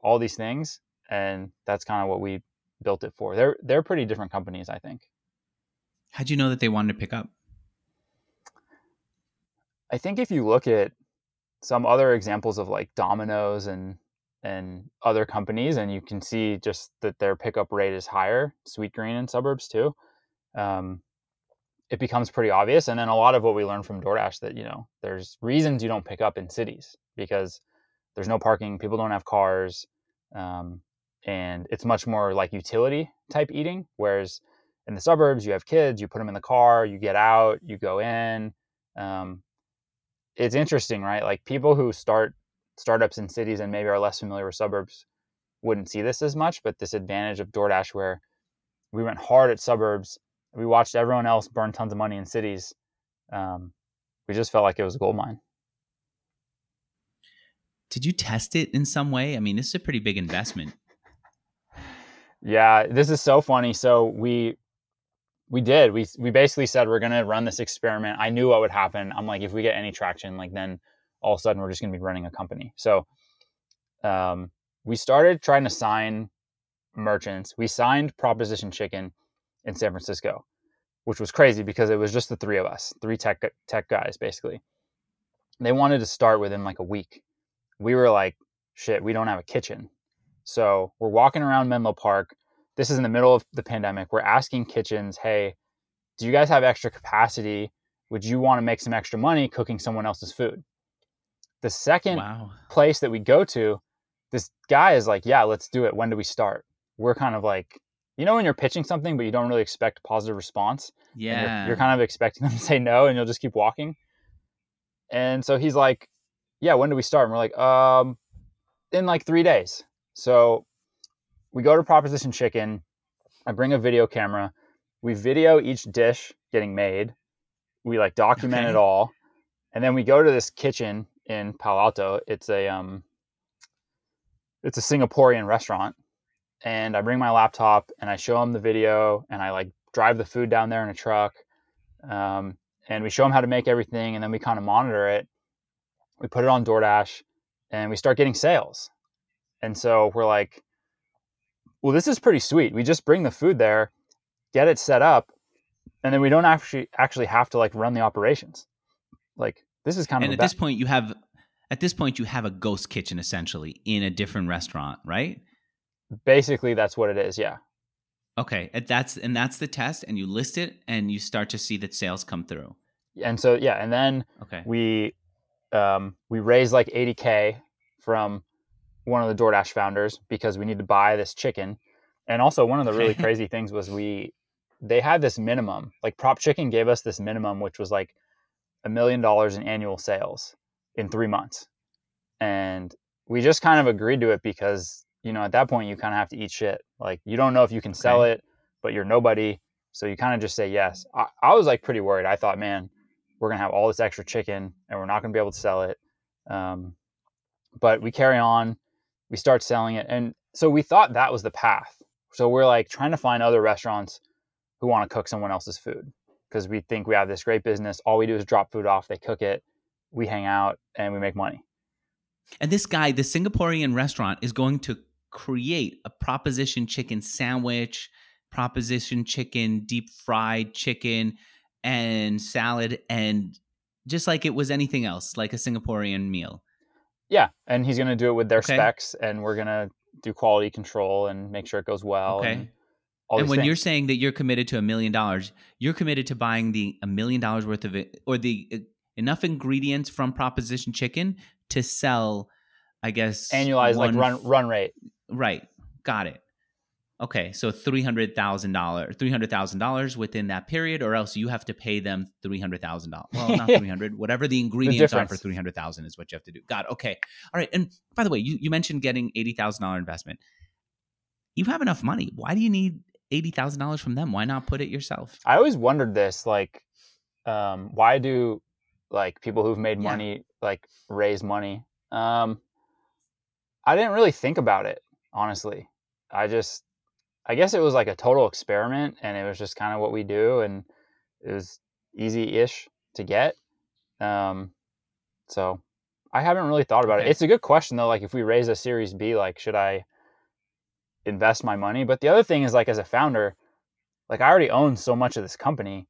all these things, and that's kind of what we built it for. They're they're pretty different companies, I think. How'd you know that they wanted to pick up? I think if you look at some other examples of like Domino's and and other companies, and you can see just that their pickup rate is higher, Sweetgreen in suburbs too. Um, it becomes pretty obvious. And then a lot of what we learned from DoorDash that you know there's reasons you don't pick up in cities because there's no parking, people don't have cars, um, and it's much more like utility type eating. Whereas in the suburbs, you have kids, you put them in the car, you get out, you go in. Um, it's interesting, right? Like people who start startups in cities and maybe are less familiar with suburbs wouldn't see this as much, but this advantage of DoorDash where we went hard at suburbs, we watched everyone else burn tons of money in cities. Um, we just felt like it was a gold mine. Did you test it in some way? I mean, this is a pretty big investment. yeah, this is so funny. So we we did. We we basically said we're gonna run this experiment. I knew what would happen. I'm like, if we get any traction, like then all of a sudden we're just gonna be running a company. So um, we started trying to sign merchants. We signed Proposition Chicken in San Francisco, which was crazy because it was just the three of us, three tech tech guys basically. They wanted to start within like a week. We were like, shit, we don't have a kitchen. So we're walking around Menlo Park this is in the middle of the pandemic. We're asking kitchens, hey, do you guys have extra capacity? Would you want to make some extra money cooking someone else's food? The second wow. place that we go to, this guy is like, yeah, let's do it. When do we start? We're kind of like, you know, when you're pitching something, but you don't really expect a positive response. Yeah. You're, you're kind of expecting them to say no and you'll just keep walking. And so he's like, yeah, when do we start? And we're like, um, in like three days. So we go to Proposition Chicken. I bring a video camera. We video each dish getting made. We like document okay. it all, and then we go to this kitchen in Palo Alto. It's a um, it's a Singaporean restaurant, and I bring my laptop and I show them the video, and I like drive the food down there in a truck, um, and we show them how to make everything, and then we kind of monitor it. We put it on DoorDash, and we start getting sales, and so we're like, well, this is pretty sweet. We just bring the food there, get it set up, and then we don't actually actually have to like run the operations. Like this is kind and of. And at this point, you have at this point you have a ghost kitchen essentially in a different restaurant, right? Basically, that's what it is. Yeah. Okay, and that's and that's the test, and you list it, and you start to see that sales come through. And so yeah, and then okay, we um, we raise like 80k from one of the DoorDash founders because we need to buy this chicken. And also one of the really crazy things was we they had this minimum. Like Prop Chicken gave us this minimum which was like a million dollars in annual sales in 3 months. And we just kind of agreed to it because, you know, at that point you kind of have to eat shit. Like you don't know if you can okay. sell it, but you're nobody, so you kind of just say yes. I, I was like pretty worried. I thought, man, we're gonna have all this extra chicken and we're not gonna be able to sell it. Um, but we carry on we start selling it. And so we thought that was the path. So we're like trying to find other restaurants who want to cook someone else's food because we think we have this great business. All we do is drop food off, they cook it, we hang out, and we make money. And this guy, the Singaporean restaurant, is going to create a proposition chicken sandwich, proposition chicken, deep fried chicken, and salad, and just like it was anything else, like a Singaporean meal. Yeah, and he's going to do it with their okay. specs, and we're going to do quality control and make sure it goes well. Okay. And, and when things. you're saying that you're committed to a million dollars, you're committed to buying the a million dollars worth of it, or the uh, enough ingredients from Proposition Chicken to sell, I guess, Annualized like run run rate. Right. Got it. Okay, so three hundred thousand dollars, three hundred thousand dollars within that period, or else you have to pay them three hundred thousand dollars. Well, not three hundred, whatever the ingredients are for three hundred thousand is what you have to do. Got it. okay. All right. And by the way, you, you mentioned getting eighty thousand dollar investment. You have enough money. Why do you need eighty thousand dollars from them? Why not put it yourself? I always wondered this, like, um, why do like people who've made Yeah. money like raise money? Um, I didn't really think about it, honestly. I just, I guess it was like a total experiment, and it was just kind of what we do, and it was easy-ish to get. Um, so I haven't really thought about it. It's a good question though. Like, if we raise a Series B, like, should I invest my money? But the other thing is, like, as a founder, like, I already own so much of this company.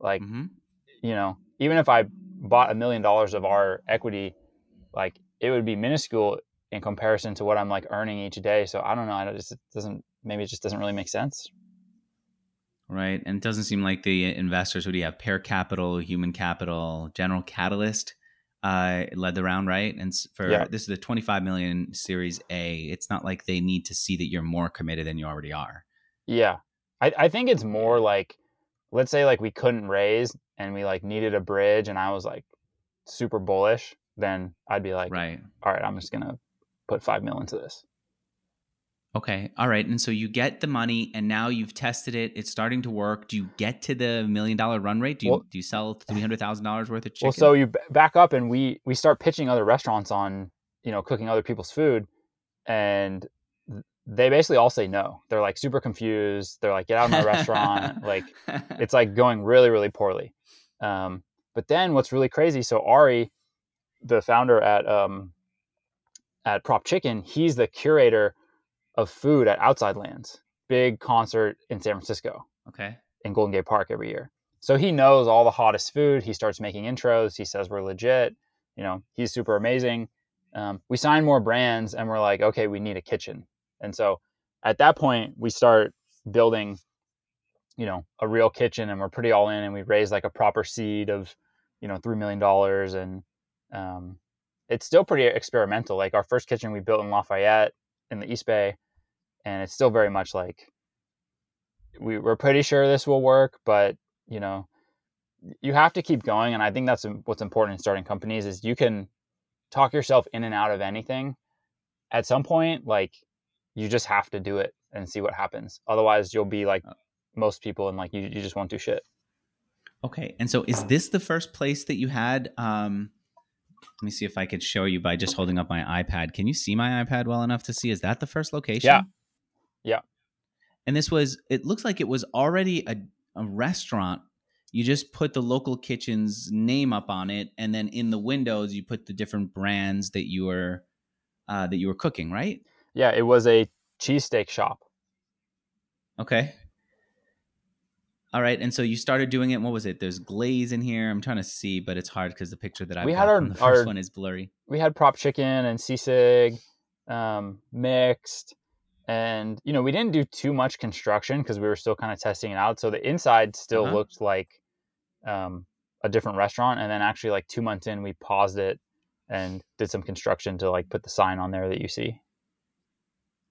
Like, Mhm. you know, even if I bought a million dollars of our equity, like, it would be minuscule in comparison to what I'm like earning each day. So I don't know. I just it doesn't maybe it just doesn't really make sense. Right. And it doesn't seem like the investors, what do you have? Pear Capital, Human Capital, General Catalyst uh, led the round, right? And for Yeah. this is the 25 million Series A. It's not like they need to see that you're more committed than you already are. Yeah. I, I think it's more like let's say like we couldn't raise and we like needed a bridge and I was like super bullish, then I'd be like, Right. all right, I'm just gonna put five mil into this. Okay. All right. And so you get the money and now you've tested it. It's starting to work. Do you get to the million dollar run rate? Do you, Well- do you sell $300,000 worth of chicken? Well, so you back up and we we start pitching other restaurants on you know cooking other people's food, and they basically all say no. They're like super confused. They're like, get out of my restaurant. Like it's like going really really poorly. Um, but then what's really crazy? So Ari, the founder at um, at Prop Chicken, he's the curator of food at Outside Lands, big concert in San Francisco okay. in Golden Gate Park every year. So he knows all the hottest food. He starts making intros. He says we're legit. You know, he's super amazing. Um, we sign more brands and we're like, okay, we need a kitchen. And so at that point, we start building, you know, a real kitchen and we're pretty all in and we raise like a proper seed of, you know, $3 million. And um, it's still pretty experimental. Like our first kitchen we built in Lafayette in the East Bay. And it's still very much like, we, we're pretty sure this will work, but you know, you have to keep going. And I think that's what's important in starting companies is you can talk yourself in and out of anything. At some point, like you just have to do it and see what happens. Otherwise, you'll be like most people and like you, you just won't do shit. Okay. And so is this the first place that you had? Um, let me see if I could show you by just holding up my iPad. Can you see my iPad well enough to see? Is that the first location? Yeah. Yeah. And this was, it looks like it was already a, a restaurant. You just put the local kitchen's name up on it. And then in the windows, you put the different brands that you were, uh, that you were cooking, right? Yeah, it was a cheesesteak shop. Okay. All right. And so you started doing it. What was it? There's glaze in here. I'm trying to see, but it's hard because the picture that I've We had our- the first our- one is blurry. We had prop chicken and sisig um, mixed. And, you know, we didn't do too much construction because we were still kind of testing it out. So the inside still Uh-huh. looked like um, a different restaurant. And then actually, like two months in, we paused it and did some construction to like put the sign on there that you see.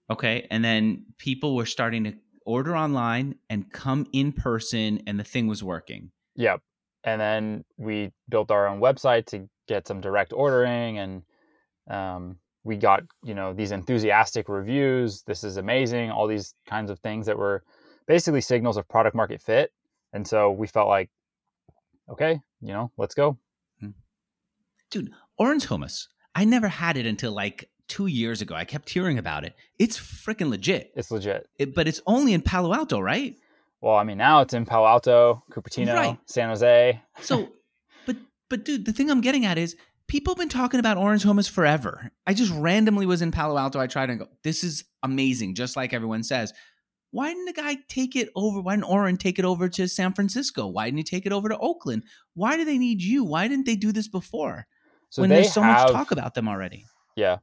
Okay. And then people were starting to order online and come in person, and the thing was working. Yep. And then we built our own website to get some direct ordering and um, we got, you know, these enthusiastic reviews. This is amazing. All these kinds of things that were basically signals of product market fit. And so we felt like, okay, you know, let's go. Hmm. Dude, Oren's Hummus. I never had it until like two years ago. I kept hearing about it. It's freaking legit. It's legit. It, but it's only in Palo Alto, right? Well, I mean, now it's in Palo Alto, Cupertino, Right. San Jose. So, but but dude, the thing I'm getting at is people have been talking about Oren's Hummus forever. I just randomly was in Palo Alto. I tried and go, this is amazing, just like everyone says. Why didn't the guy take it over? Why didn't Oren take it over to San Francisco? Why didn't he take it over to Oakland? Why do they need you? Why didn't they do this before? So when there's so have, much talk about them already. Yeah.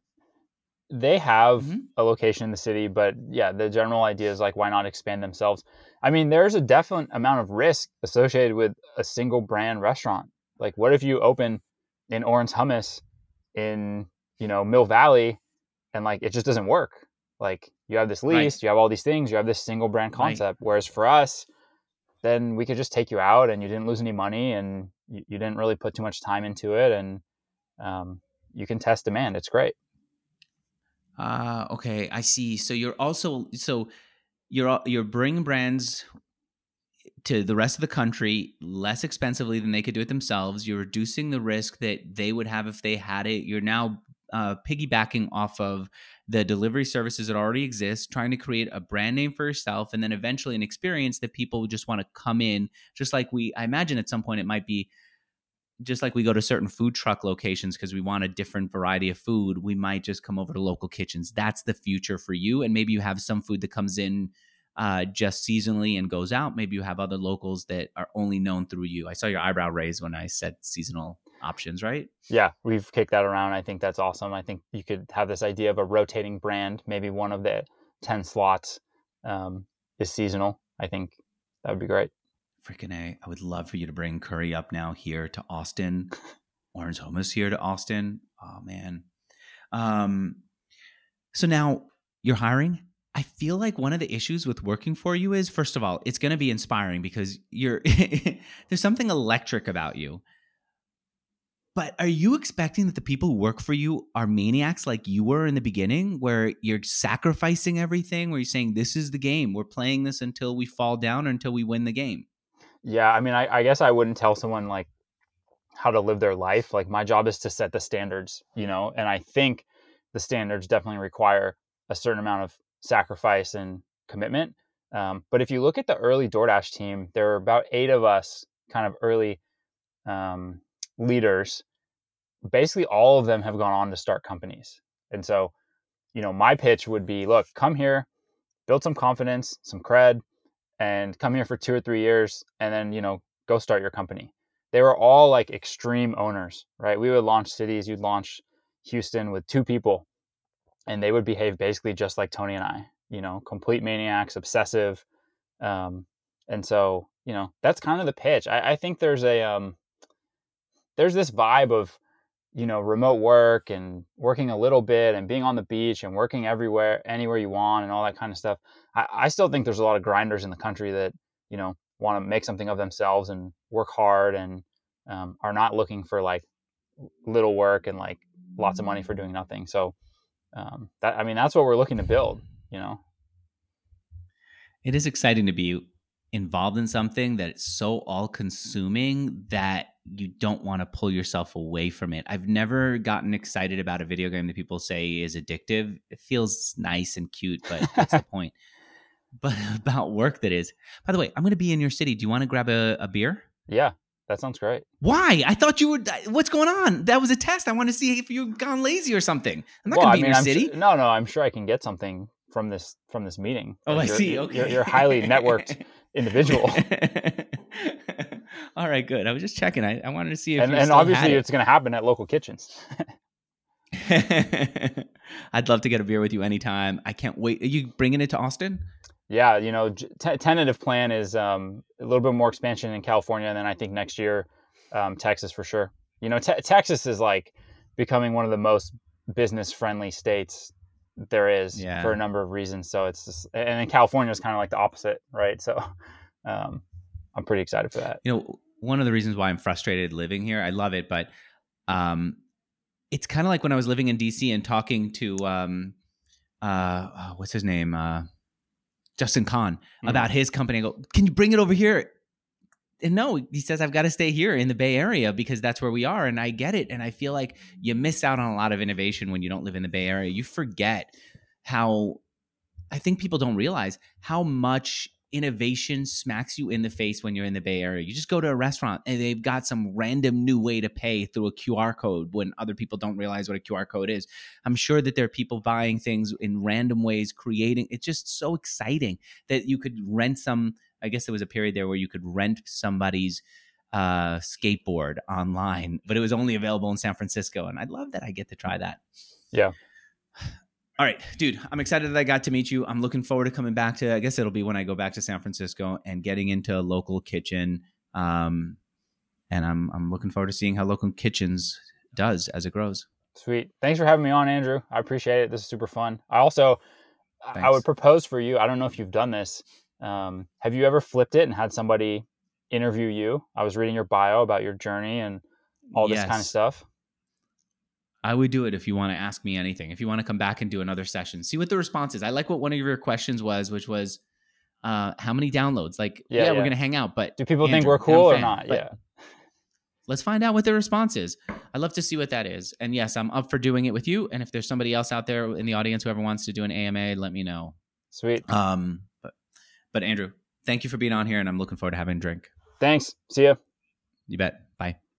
They have Mhm. a location in the city, but yeah, the general idea is like, why not expand themselves? I mean, there's a definite amount of risk associated with a single brand restaurant. Like, what if you open in Oren's Hummus in you know Mill Valley, and like it just doesn't work. Like you have this lease, right. you have all these things, you have this single brand concept. Right. Whereas for us, then we could just take you out, and you didn't lose any money, and you, you didn't really put too much time into it, and um, you can test demand. It's great. Uh, okay, I see. So you're also so you're you're bringing brands to the rest of the country less expensively than they could do it themselves. You're reducing the risk that they would have if they had it. You're now uh, piggybacking off of the delivery services that already exist, trying to create a brand name for yourself, and then eventually an experience that people just want to come in. Just like we, I imagine at some point it might be just like we go to certain food truck locations because we want a different variety of food, we might just come over to local kitchens. That's the future for you. And maybe you have some food that comes in uh, just seasonally and goes out. Maybe you have other locals that are only known through you. I saw your eyebrow raise when I said seasonal options, right? Yeah, we've kicked that around. I think that's awesome. I think you could have this idea of a rotating brand. Maybe one of the 10 slots um, is seasonal. I think that would be great. Freaking A. I would love for you to bring Curry up now here to Austin. Oren's Hummus here to Austin. Oh, man. Um, so now you're hiring I feel like one of the issues with working for you is first of all, it's going to be inspiring because you're there's something electric about you. But are you expecting that the people who work for you are maniacs like you were in the beginning where you're sacrificing everything, where you're saying this is the game, we're playing this until we fall down or until we win the game? Yeah, I mean, I, I guess I wouldn't tell someone like how to live their life. Like my job is to set the standards, you know, and I think the standards definitely require a certain amount of sacrifice and commitment. Um, but if you look at the early DoorDash team, there were about eight of us, kind of early um, leaders. Basically, all of them have gone on to start companies. And so, you know, my pitch would be look, come here, build some confidence, some cred, and come here for two or three years, and then, you know, go start your company. They were all like extreme owners, right? We would launch cities, you'd launch Houston with two people and they would behave basically just like Tony and I, you know, complete maniacs, obsessive. Um, and so, you know, that's kind of the pitch. I, I think there's a, um, there's this vibe of, you know, remote work and working a little bit and being on the beach and working everywhere, anywhere you want and all that kind of stuff. I, I still think there's a lot of grinders in the country that, you know, want to make something of themselves and work hard and um, are not looking for like little work and like lots of money for doing nothing. So, um, that I mean that's what we're looking to build. You know, it is exciting to be involved in something that's so all consuming that you don't want to pull yourself away from it. I've never gotten excited about a video game that people say is addictive. It feels nice and cute, but what's the point? But about work that is. By the way, I'm going to be in your city. Do you want to grab a, a beer? Yeah, that sounds great. Why? I thought you would. What's going on? That was a test. I want to see if you've gone lazy or something. I'm not well, going to be I mean, in your I'm city. Sure, no, no. I'm sure I can get something from this from this meeting. Oh, I see. Okay, you're, you're highly networked individual. All right, good. I was just checking. I, I wanted to see if and, and obviously it. it's going to happen at local kitchens. I'd love to get a beer with you anytime. I can't wait. Are you bringing it to Austin? Yeah, you know, t- tentative plan is um, a little bit more expansion in California, and then I think next year, um, Texas for sure. You know, te- Texas is like becoming one of the most business friendly states there is yeah. for a number of reasons. So it's just, and then California is kind of like the opposite, right? So um, I'm pretty excited for that. You know, one of the reasons why I'm frustrated living here, I love it, but um, it's kind of like when I was living in DC and talking to um, uh, what's his name. Uh, Justin Kan mm-hmm. about his company. I go, can you bring it over here? And no, he says I've got to stay here in the Bay Area because that's where we are, and I get it. And I feel like you miss out on a lot of innovation when you don't live in the Bay Area. You forget how I think people don't realize how much innovation smacks you in the face when you're in the Bay Area. You just go to a restaurant and they've got some random new way to pay through a QR code when other people don't realize what a QR code is. I'm sure that there are people buying things in random ways, creating it's just so exciting that you could rent some. I guess there was a period there where you could rent somebody's uh, skateboard online, but it was only available in San Francisco. And I'd love that I get to try that. Yeah. All right, dude, I'm excited that I got to meet you. I'm looking forward to coming back to, I guess it'll be when I go back to San Francisco and getting into a local kitchen. Um, and I'm I'm looking forward to seeing how Local Kitchens does as it grows. Sweet. Thanks for having me on, Andrew. I appreciate it. This is super fun. I also Thanks. I would propose for you. I don't know if you've done this. Um, have you ever flipped it and had somebody interview you? I was reading your bio about your journey and all this yes. kind of stuff. I would do it if you want to ask me anything. If you want to come back and do another session, see what the response is. I like what one of your questions was, which was, uh, "How many downloads?" Like, yeah, yeah, yeah. we're gonna hang out, but do people Andrew, think we're cool or not? Yeah. Let's find out what the response is. I'd love to see what that is. And yes, I'm up for doing it with you. And if there's somebody else out there in the audience who ever wants to do an AMA, let me know. Sweet. Um, but but Andrew, thank you for being on here, and I'm looking forward to having a drink. Thanks. See ya. You bet.